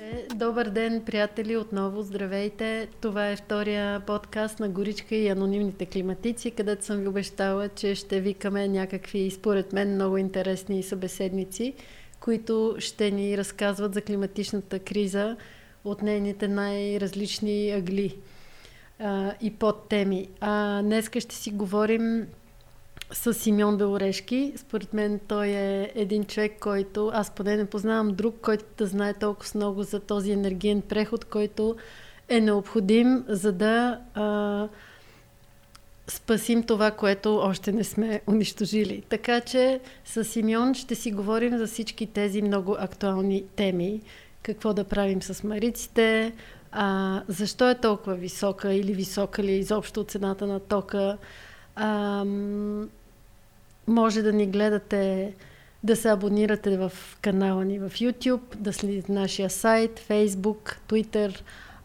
Е, добър ден, приятели! Отново здравейте! Това е втория подкаст на Горичка и анонимните климатици, където съм ви обещала, че ще викаме някакви, според мен, много интересни събеседници, които ще ни разказват за климатичната криза от нейните най-различни агли а, и подтеми. А днеска ще си говорим с Симеон Белорешки. Според мен той е един човек, който аз поне не познавам друг, който да знае толкова много за този енергиен преход, който е необходим, за да а, спасим това, което още не сме унищожили. Така че с Симеон ще си говорим за всички тези много актуални теми. Какво да правим с мариците, а, защо е толкова висока или висока ли е изобщо цената на тока, а, може да ни гледате, да се абонирате в канала ни в YouTube, да следите нашия сайт, Facebook, Twitter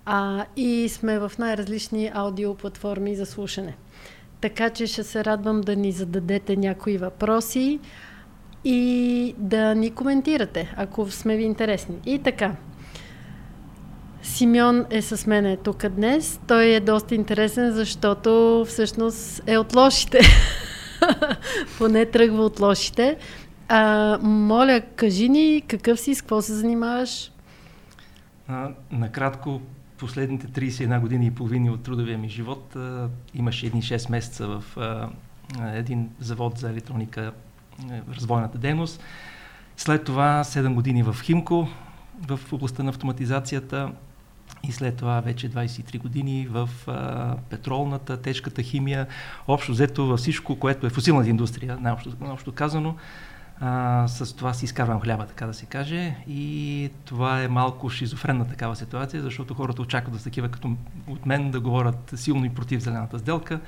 а, и сме в най-различни аудиоплатформи за слушане. Така че ще се радвам да ни зададете някои въпроси и да ни коментирате, ако сме ви интересни. И така, Симеон е с мен тук днес. Той е доста интересен, защото всъщност е от лошите. Поне тръгва от лошите. А, моля, кажи ни какъв си, с какво се занимаваш? А, накратко, последните 31 години и половини от трудовия ми живот а, имаше едни 6 месеца в а, един завод за електроника, в развойната дейност. След това 7 години в Химко, в областта на автоматизацията, и след това вече 23 години в а, петролната, тежката химия, общо взето във всичко, което е фусилната индустрия, най-общо, най-общо казано. А, с това си изкарвам хляба, така да се каже. И това е малко шизофренна такава ситуация, защото хората очакват да такива като от мен да говорят силно и против зелената сделка.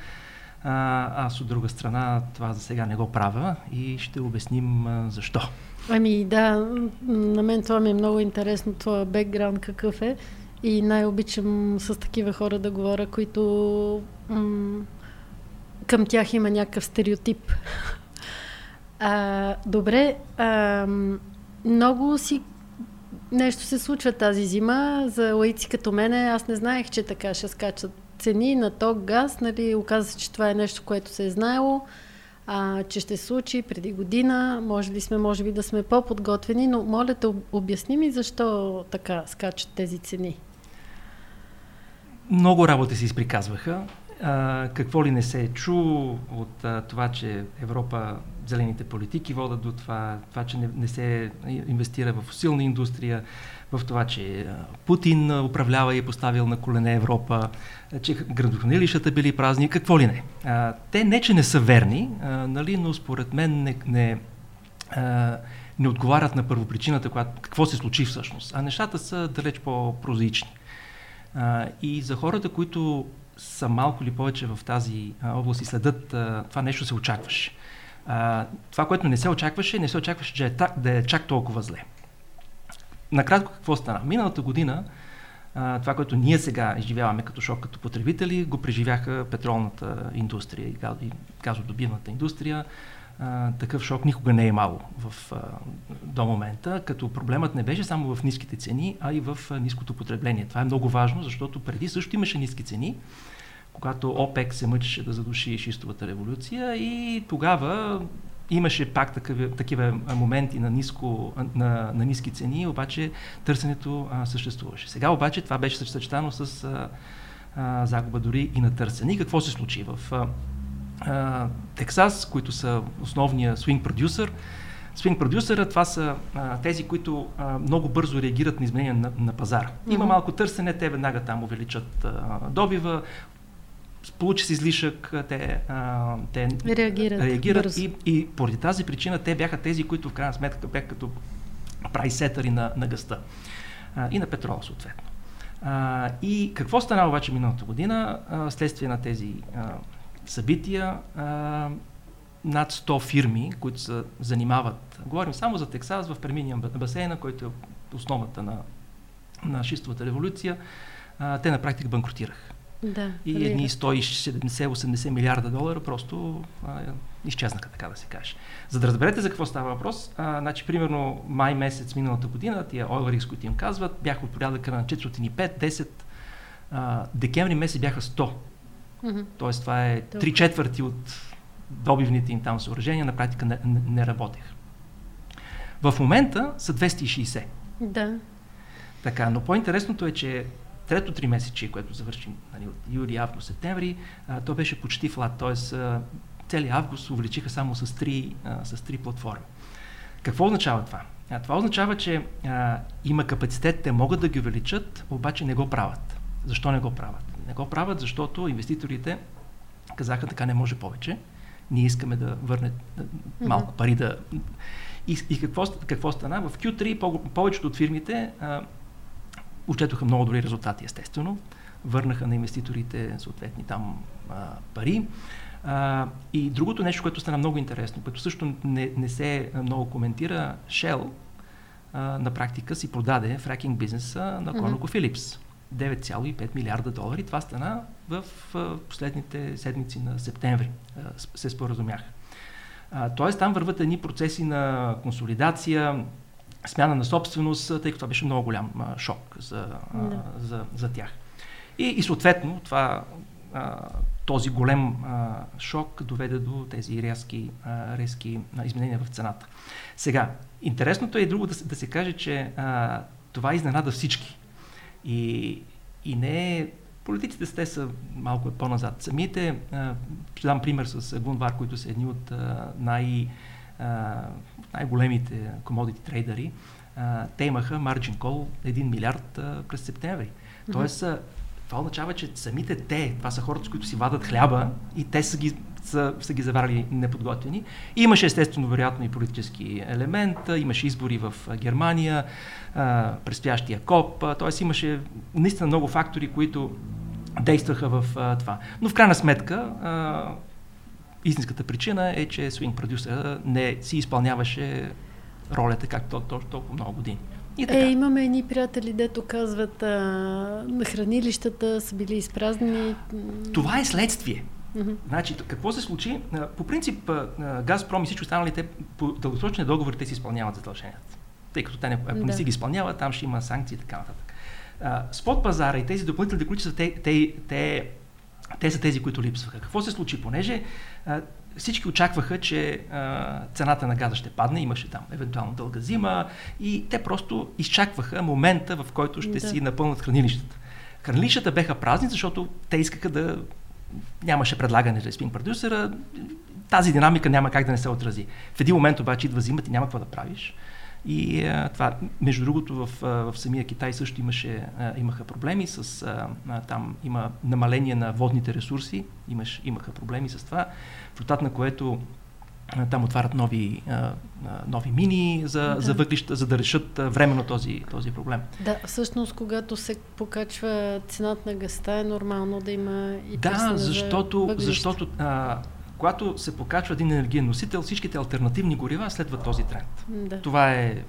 А, аз от друга страна това за сега не го правя и ще обясним а, защо. Ами да, на мен това ми е много интересно, това бекграунд какъв е. И най-обичам с такива хора да говоря, които м- към тях има някакъв стереотип. А, добре, а, много си нещо се случва тази зима. За лаици като мене, аз не знаех, че така ще скачат цени на ток, газ. Нали, оказа се, че това е нещо, което се е знаело, а, че ще се случи преди година. Може ли сме, може би да сме по-подготвени, но моля те, обясни ми защо така скачат тези цени. Много работи се изприказваха. А, какво ли не се е чу от а, това, че Европа, зелените политики водят до това, това, че не, не се инвестира в силна индустрия, в това, че Путин управлява и е поставил на колене Европа, че градохранилищата били празни, какво ли не. А, те не, че не са верни, а, нали, но според мен не, не, а, не отговарят на първопричината, която, какво се случи всъщност. А нещата са далеч по-прозаични. И за хората, които са малко или повече в тази област и следят, това нещо се очакваше. Това, което не се очакваше, не се очакваше че е, да е чак толкова зле. Накратко какво стана? Миналата година това, което ние сега изживяваме като шок като потребители, го преживяха петролната индустрия и газодобивната индустрия такъв шок никога не е имало в, а, до момента, като проблемът не беше само в ниските цени, а и в а, ниското потребление. Това е много важно, защото преди също имаше ниски цени, когато ОПЕК се мъчеше да задуши шистовата революция и тогава имаше пак такива, такива моменти на, ниско, на, на ниски цени, обаче търсенето а, съществуваше. Сега обаче това беше съчетано с а, а, загуба дори и на търсене. И какво се случи? В а, Тексас, които са основния свинг продюсър. Свинг продюсъра, това са а, тези, които а, много бързо реагират на изменения на, на пазара. Mm-hmm. Има малко търсене, те веднага там увеличат а, добива, получи се излишък, те, а, те реагират, реагират и, и поради тази причина те бяха тези, които в крайна сметка бяха като прайсетъри на, на гъста а, и на петрола съответно. А, и какво стана обаче миналата година, а, следствие на тези а, събития. А, над 100 фирми, които се занимават, говорим само за Тексас в Перминиан басейна, който е основата на, на шистовата революция, а, те на практика банкротираха. Да, и едни 170-80 милиарда долара просто а, изчезнаха, така да се каже. За да разберете за какво става въпрос, а, значи, примерно май месец миналата година, тия oil които им казват, бяха от порядъка на 405-10, а, декември месец бяха 100. Mm-hmm. Тоест това е три четвърти от добивните им там съоръжения, на практика не, не, не работеха. В момента са 260. Да. Така, но по-интересното е, че трето три месече, което завърши нали, от юли, август, септември, а, то беше почти флат, т.е. целият август увеличиха само с три, а, с три платформи. Какво означава това? А, това означава, че а, има капацитет, те могат да ги увеличат, обаче не го правят. Защо не го правят? Го правят, защото инвеститорите казаха така не може повече. Ние искаме да върне малко пари да... И, и какво, какво стана? В Q3 повечето от фирмите а, Отчетоха много добри резултати, естествено. Върнаха на инвеститорите съответни там а, пари. А, и другото нещо, което стана много интересно, което също не, не се много коментира, Shell а, на практика си продаде фракинг бизнеса на ConocoPhillips. Mm-hmm. 9,5 милиарда долари. Това стана в последните седмици на септември. Се споразумяха. тоест там върват едни процеси на консолидация, смяна на собственост, тъй като това беше много голям шок за, да. за, за тях. И, и съответно това, този голем шок доведе до тези резки, резки изменения в цената. Сега, интересното е друго да се, да се каже, че това изненада всички. И, и не е Политиците сте са малко по-назад. Самите, ще дам пример с Гунвар, които са едни от най- най-големите комодити трейдери, те имаха margin call 1 милиард през септември. Тоест, това означава, че самите те, това са хората, с които си вадат хляба и те са ги, са, са ги заварили неподготвени. Имаше естествено, вероятно и политически елемент, имаше избори в Германия, предстоящия КОП, т.е. имаше наистина много фактори, които действаха в а, това. Но в крайна сметка, а, истинската причина е, че Swing Producer не си изпълняваше ролята, както толкова, толкова много години. И така. Е, имаме едни приятели, дето казват, а, хранилищата са били изпразнени. Това е следствие. Mm-hmm. Значи, какво се случи? По принцип, Газпром и всички останалите по дългосрочни договори те си изпълняват задълженията. Тъй като те не, ако да. не си ги изпълняват, там ще има санкции и така нататък. Спот пазара и тези допълнителни количества, те, те, те те са тези, които липсваха. Какво се случи? Понеже а, всички очакваха, че а, цената на газа ще падне, имаше там евентуално дълга зима и те просто изчакваха момента, в който ще да. си напълнат хранилищата. Хранилищата беха празни, защото те искаха да нямаше предлагане за спин продюсера, тази динамика няма как да не се отрази. В един момент обаче идва зимата и няма какво да правиш. И а, това, между другото, в, в самия Китай също имаше, а, имаха проблеми с, там има намаление на водните ресурси, имаш, имаха проблеми с това, в резултат на което там отварят нови, нови мини за, да. за въглища, за да решат временно този, този проблем. Да, всъщност, когато се покачва цената на гъста, е нормално да има и Да, защото, за защото а, когато се покачва един енергиен носител, всичките альтернативни горива следват този тренд. Да. Това е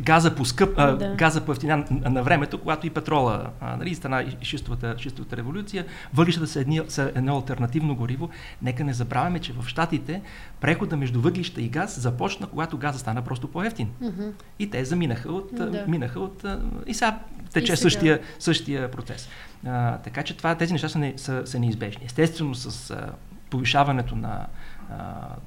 газа по скъп, а, да. газа по ефтина на, на времето, когато и петрола, а, нали, стана и шистовата, шистовата революция, въглищата са, едни, са едно альтернативно гориво. Нека не забравяме, че в Штатите прехода между въглища и газ започна, когато газа стана просто по-ефтин. Mm-hmm. И те заминаха от, да. минаха от, и сега тече и сега. Същия, същия процес. А, така че това, тези неща са, не, са, са неизбежни. Естествено, с а, повишаването на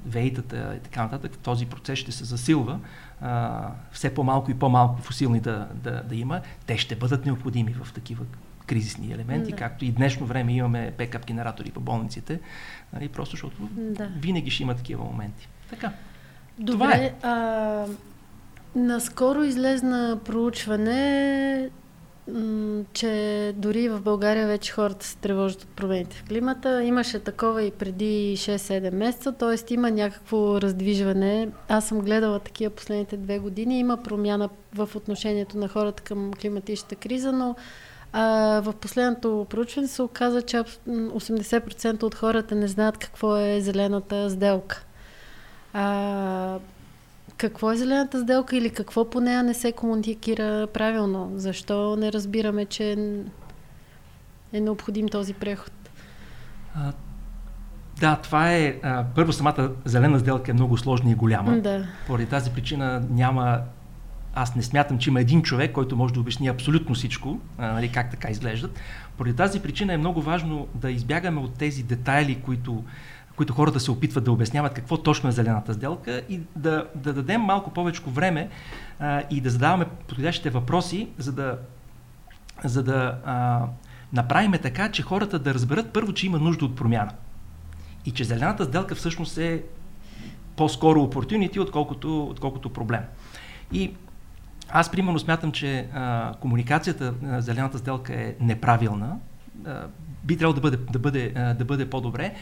вейтата и така нататък, този процес ще се засилва. А, все по-малко и по-малко фусилни да, да, да има. Те ще бъдат необходими в такива кризисни елементи, да. както и днешно време имаме бекап генератори по болниците, нали, просто защото да. винаги ще има такива моменти. Така. Добре, Това е. а, наскоро излезна проучване че дори в България вече хората се тревожат от промените в климата. Имаше такова и преди 6-7 месеца, т.е. има някакво раздвижване. Аз съм гледала такива последните две години. Има промяна в отношението на хората към климатичната криза, но а, в последното проучване се оказа, че 80% от хората не знаят какво е зелената сделка. А, какво е зелената сделка или какво по нея не се комуникира правилно? Защо не разбираме, че е необходим този преход? А, да, това е. А, първо, самата зелена сделка е много сложна и голяма. Да. Поради тази причина няма. Аз не смятам, че има един човек, който може да обясни абсолютно всичко, а, нали, как така изглеждат. Поради тази причина е много важно да избягаме от тези детайли, които, които хората се опитват да обясняват какво точно е зелената сделка и да, да дадем малко повече време а, и да задаваме подходящите въпроси, за да, за да а, направим така, че хората да разберат първо, че има нужда от промяна. И че зелената сделка всъщност е по-скоро opportunity, отколкото, отколкото проблем. И аз примерно смятам, че а, комуникацията на зелената сделка е неправилна. Би трябвало да бъде, да бъде, да бъде по-добре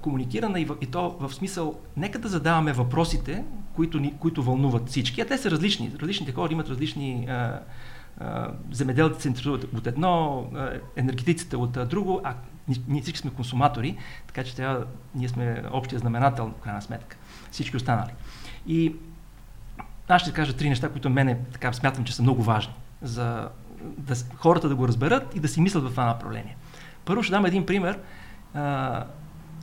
комуникирана и, в, и то в смисъл, нека да задаваме въпросите, които, ни, които вълнуват всички, а те са различни. Различните хора имат различни земеделците се интересуват от едно, енергетиците от друго, а ние всички сме консуматори, така че трябва, ние сме общия знаменател, в крайна сметка. Всички останали. И аз ще кажа три неща, които мене така смятам, че са много важни за да, хората да го разберат и да си мислят в това направление. Първо ще дам един пример. А,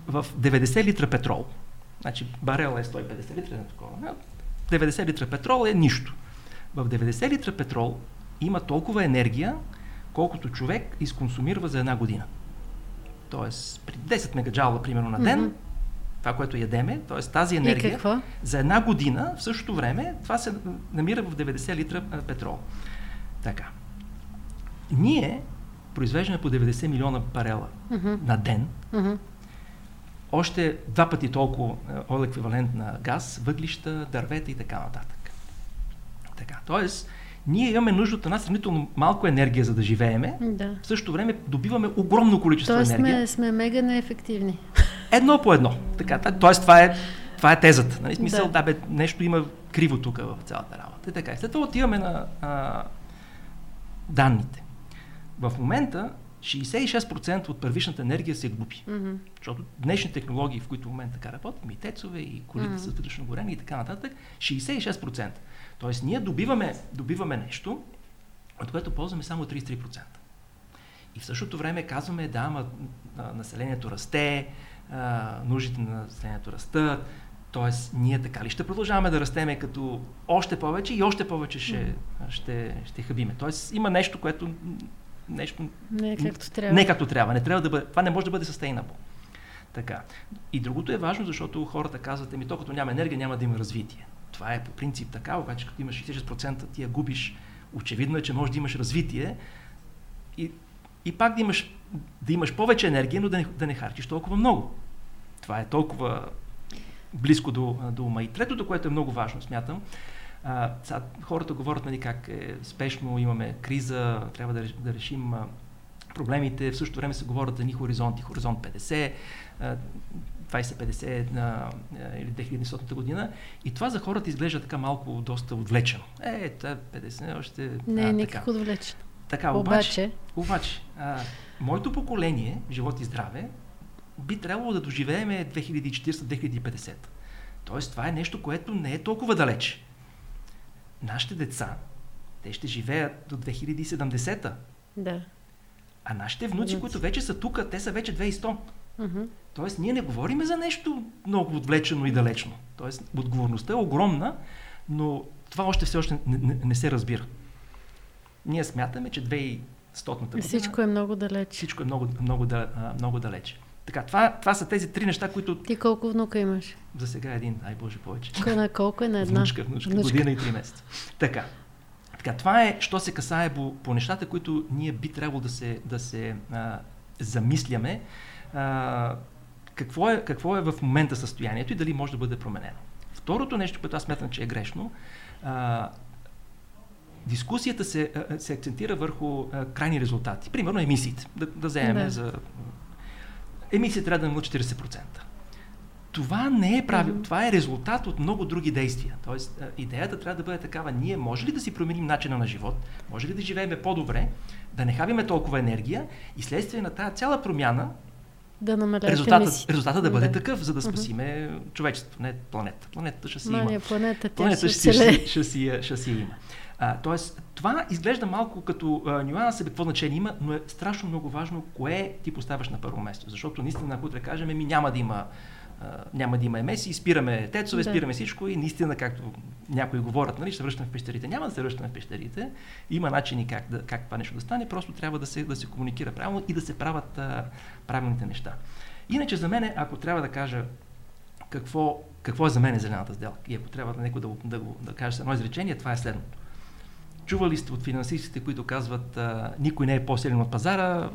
в 90 литра петрол, значи барел е 150 литра, 90 литра петрол е нищо. В 90 литра петрол има толкова енергия, колкото човек изконсумира за една година. Тоест, при 10 мегаджаула, примерно, на ден, mm-hmm. това, което ядеме, т.е. тази енергия, за една година, в същото време, това се намира в 90 литра петрол. Така. Ние произвеждаме по 90 милиона барела mm-hmm. на ден. Mm-hmm. Още два пъти толкова ойл еквивалент на газ, въглища, дървета и така нататък. Така. Тоест, ние имаме нужда от една сравнително малко енергия, за да живееме. Да. В същото време добиваме огромно количество Тоест енергия. Сме, сме мега неефективни. Едно по едно. Така, тоест това е, това е тезата. Нали? Смисъл, да. да, бе, нещо има криво тук в цялата работа. И така. След това отиваме на а, данните. В момента 66% от първичната енергия се губи. Mm-hmm. Защото днешни технологии, в които в момента така работят, митецове и колите mm-hmm. с вътрешно горение и така нататък, 66%. Тоест, ние добиваме, добиваме нещо, от което ползваме само 33%. И в същото време казваме, да, ама населението расте, а, нуждите на населението растат, т.е. ние така ли ще продължаваме да растеме като още повече и още повече ще, ще, ще хабиме. Тоест има нещо, което нещо... Не е както трябва. Не както трябва. Не трябва да бъде, това не може да бъде sustainable. Така. И другото е важно, защото хората казват, еми то като няма енергия, няма да има развитие. Това е по принцип така, обаче като имаш 60% ти я губиш, очевидно е, че можеш да имаш развитие и, и пак да имаш, да имаш повече енергия, но да не, да не харчиш толкова много. Това е толкова близко до, до ума. И третото, което е много важно, смятам, а, хората говорят нали, как е спешно, имаме криза, трябва да, да решим а, проблемите. В същото време се говорят за ни хоризонти, хоризонт 50, а, 2050 на, или 2100 година. И това за хората изглежда така малко доста отвлечено. Е, та 50 още... Не е никак отвлечено. Така, обаче, обаче а, моето поколение, живот и здраве, би трябвало да доживееме 2040-2050. Тоест, това е нещо, което не е толкова далеч. Нашите деца, те ще живеят до 2070-та. Да. А нашите внуци, които вече са тук, те са вече 2100. Mm-hmm. Тоест, ние не говорим за нещо много отвлечено и далечно. Тоест, отговорността е огромна, но това още все още не, не, не се разбира. Ние смятаме, че 2100-та година... Всичко е много далеч. Всичко е много, много, много далеч. Така, това, това са тези три неща, които... Ти колко внука имаш? За сега един, ай Боже повече. На колко е на една? Внучка, внучка, внучка. година и три месеца. Така. Така, това е, що се касае по, по нещата, които ние би трябвало да се, да се а, замисляме. А, какво, е, какво е в момента състоянието и дали може да бъде променено. Второто нещо, което аз смятам, че е грешно, а, дискусията се, се акцентира върху а, крайни резултати. Примерно емисиите. Да, да вземем да. за... Емисията трябва да намали 40%. Това не е правилно. Mm-hmm. Това е резултат от много други действия. Тоест, идеята трябва да бъде такава. Ние може ли да си променим начина на живот? Може ли да живеем по-добре? Да не хавиме толкова енергия? И следствие на тази цяла промяна да намалят резултатът, резултатът да бъде да. такъв, за да спасиме uh-huh. човечеството, не планета. Планетата ще си Мания, има. Планета, планета ще, ще, ще, ще, си, ще си има. А, тоест, това изглежда малко като а, нюанс, какво значение има, но е страшно много важно кое ти поставяш на първо место. Защото наистина, ако да кажем, ми няма да има няма да има емесии, спираме тецове, да. спираме всичко и наистина, както някои говорят, нали, ще се връщаме в пещерите. Няма да се връщаме в пещерите. Има начини как, да, как това нещо да стане, просто трябва да се, да се комуникира правилно и да се правят а, правилните неща. Иначе за мен, ако трябва да кажа какво, какво е за мен зелената сделка и ако трябва да някой да, да, да, да каже с едно изречение, това е следното. Чували сте от финансистите, които казват а, никой не е по-силен от пазара,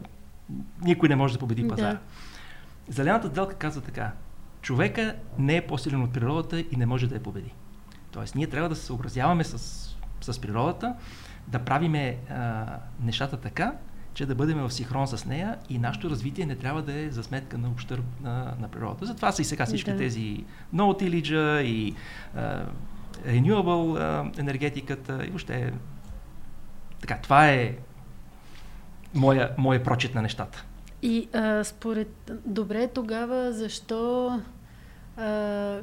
никой не може да победи пазара. Да. Зелената сделка казва така човека не е по-силен от природата и не може да я победи. Тоест, ние трябва да се съобразяваме с, с природата, да правиме а, нещата така, че да бъдем в синхрон с нея и нашето развитие не трябва да е за сметка на общърб на, на природата. Затова са и сега всички да. тези no tillage и а, renewable а, енергетиката и въобще така, това е моя, моя прочит на нещата. И а, според... Добре, тогава защо а,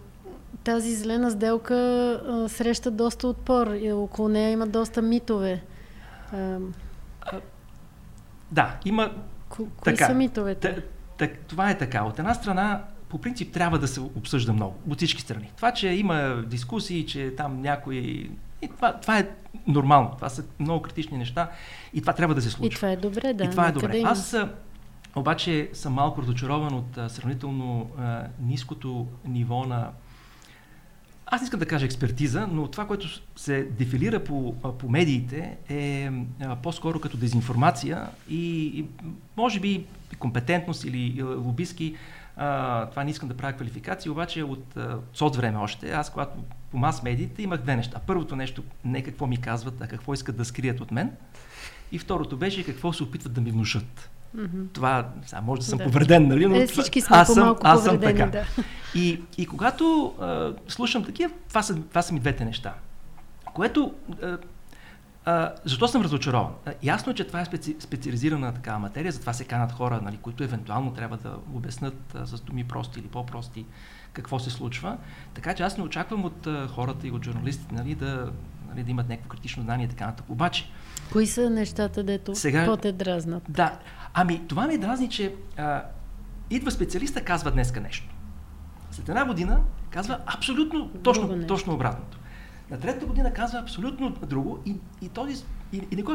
тази зелена сделка а, среща доста отпор и около нея има доста митове? А, а, да, има... Ко- кои така, са митовете? Т- т- това е така. От една страна, по принцип трябва да се обсъжда много, от всички страни. Това, че има дискусии, че там някои... И това, това е нормално. Това са много критични неща и това трябва да се случва. И това е добре, да. И това е добре. Аз обаче съм малко разочарован от а, сравнително а, ниското ниво на аз не искам да кажа експертиза, но това, което се дефилира по, по медиите е а, по-скоро като дезинформация и, и може би компетентност или, или лобистки. А, това не искам да правя квалификации, обаче от соц време още, аз когато по мас медиите имах две неща. Първото нещо не какво ми казват, а какво искат да скрият от мен. И второто беше какво се опитват да ми внушат. Mm-hmm. Това, сега може да съм да. повреден, нали? Но е, всички сме аз съм, аз съм така. Да. И, и когато а, слушам такива, това са, това са ми двете неща. Което а, а, защо съм разочарован? А, ясно е, че това е специ, специализирана такава материя, затова се канат хора, нали, които евентуално трябва да обяснат а, с думи прости или по-прости какво се случва. Така че аз не очаквам от а, хората и от журналистите нали, да, нали, да имат някакво критично знание и така нататък. Обаче, Кои са нещата, дето сега, по-те дразнат? Да, ами това ми дразни, че а, идва специалиста, казва днеска нещо. След една година казва абсолютно точно, точно обратното. На третата година казва абсолютно друго и, и, този, и, и не, го,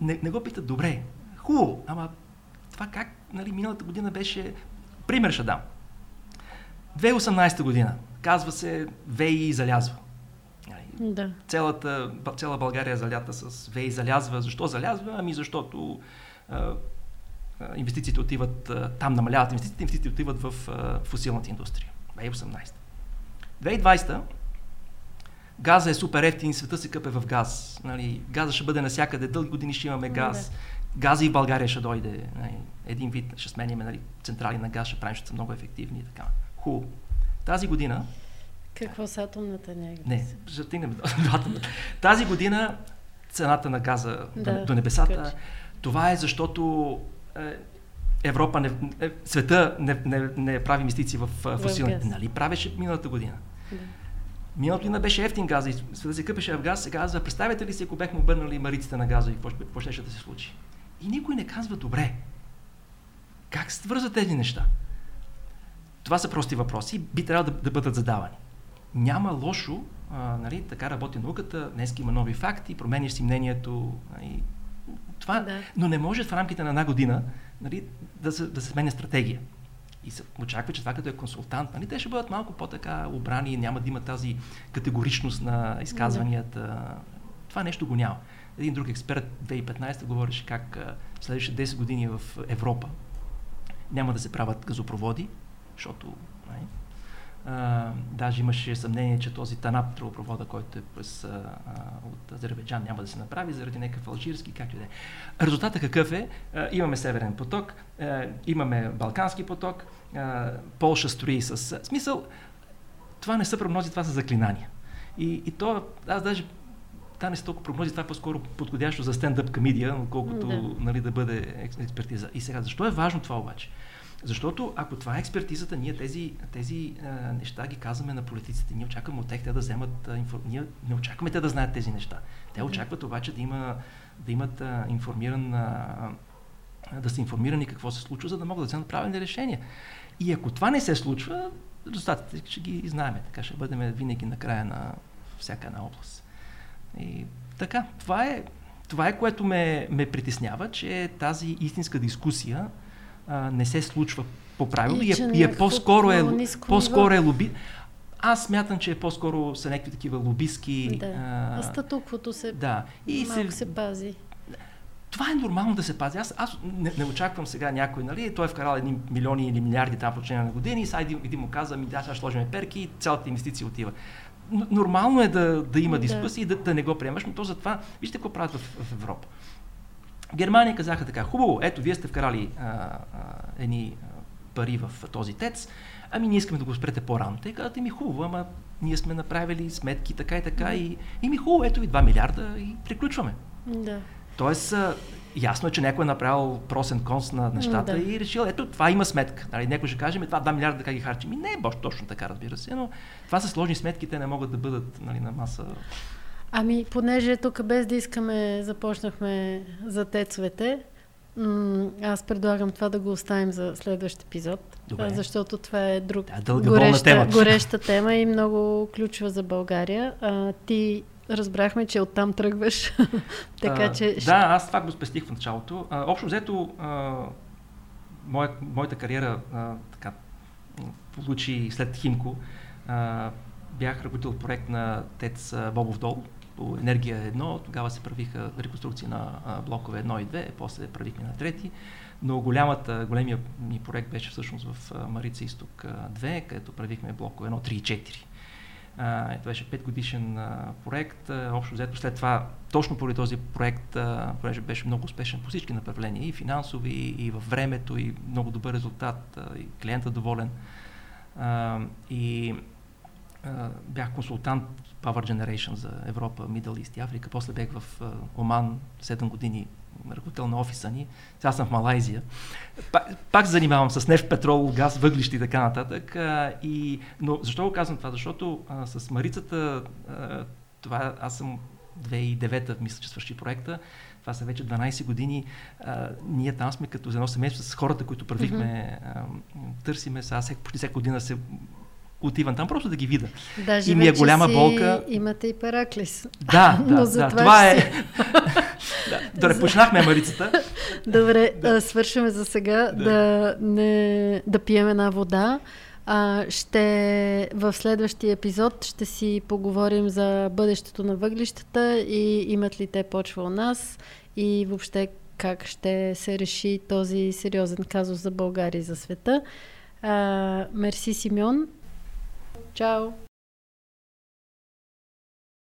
не, не го питат добре. Хубаво, ама това как нали, миналата година беше... Пример ще дам. 2018 година казва се ВЕИ залязва. Да. Цялата, цяла България е залята с ВЕИ залязва. Защо залязва? Ами защото а, инвестициите отиват, а, там намаляват инвестициите, инвестициите отиват в а, фусилната индустрия. 2018. 2020 газа е супер ефтин, света се къпе в газ. Нали, газа ще бъде навсякъде, дълги години ще имаме газ. Газа и в България ще дойде. Нали, един вид ще смениме нали, централи на газ, ще правим, ще са много ефективни и така. Хубаво. Тази година какво с атомната енергия? Не, ще стигнем до атомната. Тази година цената на газа да, до небесата, къч. това е защото е, Европа, не, е, света не, не, не прави инвестиции в фосилните. Нали правеше миналата година? Да. Миналата година беше ефтин газ и света се къпеше в газ. Сега, за представете ли си, ако бехме обърнали мариците на газа и какво, ще да се случи? И никой не казва добре. Как се свързват тези неща? Това са прости въпроси, би трябвало да, да бъдат задавани няма лошо, а, нали, така работи науката, днес има нови факти, променяш си мнението. Нали, това, да. Но не може в рамките на една година нали, да, се, да се сменя стратегия. И се очаква, че това като е консултант, нали, те ще бъдат малко по-така обрани, няма да има тази категоричност на изказванията. Да. Това нещо го няма. Един друг експерт 2015 говореше как следващите 10 години в Европа няма да се правят газопроводи, защото нали, а, даже имаше съмнение, че този Танап тръбопровода, който е през, а, от Азербайджан, няма да се направи заради някакъв алжирски, както и да е. Резултатът какъв е? А, имаме Северен поток, а, имаме Балкански поток, а, Полша строи с смисъл. Това не са прогнози, това са заклинания. И, и то, аз даже това не са толкова прогнози, това е по-скоро подходящо за стендъп комедия, отколкото да. Нали, да бъде експертиза. И сега, защо е важно това обаче? Защото ако това е експертизата, ние тези, тези а, неща ги казваме на политиците. Ние очакваме от тях те да вземат а, инфор... Ние не очакваме те да знаят тези неща. Те очакват обаче да, има, да имат а, информиран а, да са информирани какво се случва, за да могат да вземат правилни решения. И ако това не се случва, резултатите ще ги знаем. Така ще бъдем винаги на края на всяка една област. И така, това е, това е което ме, ме притеснява, че тази истинска дискусия а, не се случва по правило и, и, е, и е по-скоро е, по-скоро е лоби. Аз смятам, че е по-скоро са някакви такива лобиски. Да. А, статуквото се, да. и се, се пази. Това е нормално да се пази. Аз, аз не, не очаквам сега някой, нали, той е вкарал едни милиони или милиарди там в продължение на години и сега един, един му каза, ми да, сега сложим перки и цялата инвестиция отива. Нормално е да, да има дискусии и да, да не го приемаш, но то затова, вижте какво правят в, в Европа. Германия казаха така, хубаво, ето, вие сте вкарали а, а, едни пари в този тец, ами ние искаме да го спрете по-рано. Те казват, ми хубаво, ама ние сме направили сметки така и така и, и ми хубаво, ето ви 2 милиарда и приключваме. Да. Тоест, ясно е, че някой е направил просен конс на нещата да. и решил, ето това има сметка. Нали, някой ще каже, това 2 милиарда как ги харчи. Ми не е точно така, разбира се, но това са сложни сметки, те не могат да бъдат нали, на маса. Ами, понеже тук без да искаме започнахме за тецовете, аз предлагам това да го оставим за следващ епизод, Добре. защото това е друг да, гореща, тема. гореща тема и много ключова за България. А, ти разбрахме, че оттам тръгваш. така а, че... Да, аз това го спестих в началото. А, общо взето, а, моя, моята кариера а, така, получи след Химко. А, бях ръководител проект на ТЕЦ Бобов дол по енергия 1. Тогава се правиха реконструкции на блокове 1 и 2, после правихме на трети. Но голямата, големия ми проект беше всъщност в Марица Изток 2, където правихме блокове 1, 3 и 4. А, това беше 5 годишен проект. Общо взето след това, точно поради този проект, понеже беше много успешен по всички направления, и финансови, и, във времето, и много добър резултат, и клиента доволен. А, и бях консултант Power Generation за Европа, Middle East и Африка. После бях в Оман 7 години ръководител на офиса ни. Сега съм в Малайзия. Пак, пак се занимавам с нефт, петрол, газ, въглища и така нататък. А, и, но защо го казвам това? Защото а, с Марицата, а, това аз съм 2009 мисля, че свърши проекта. Това са вече 12 години. А, ние там сме като за едно семейство с хората, които правихме. Mm-hmm. А, търсиме. Сега почти всяка година се отивам там просто да ги видя. Даже и ми е голяма си болка. Имате и Параклис. Да, да, да. Това е. да, добре, почнахме Марицата. Добре, да. свършваме за сега да, да, не, да пием една вода. А, ще в следващия епизод ще си поговорим за бъдещето на въглищата и имат ли те почва у нас и въобще как ще се реши този сериозен казус за България и за света. А, мерси, Симеон. Ciao.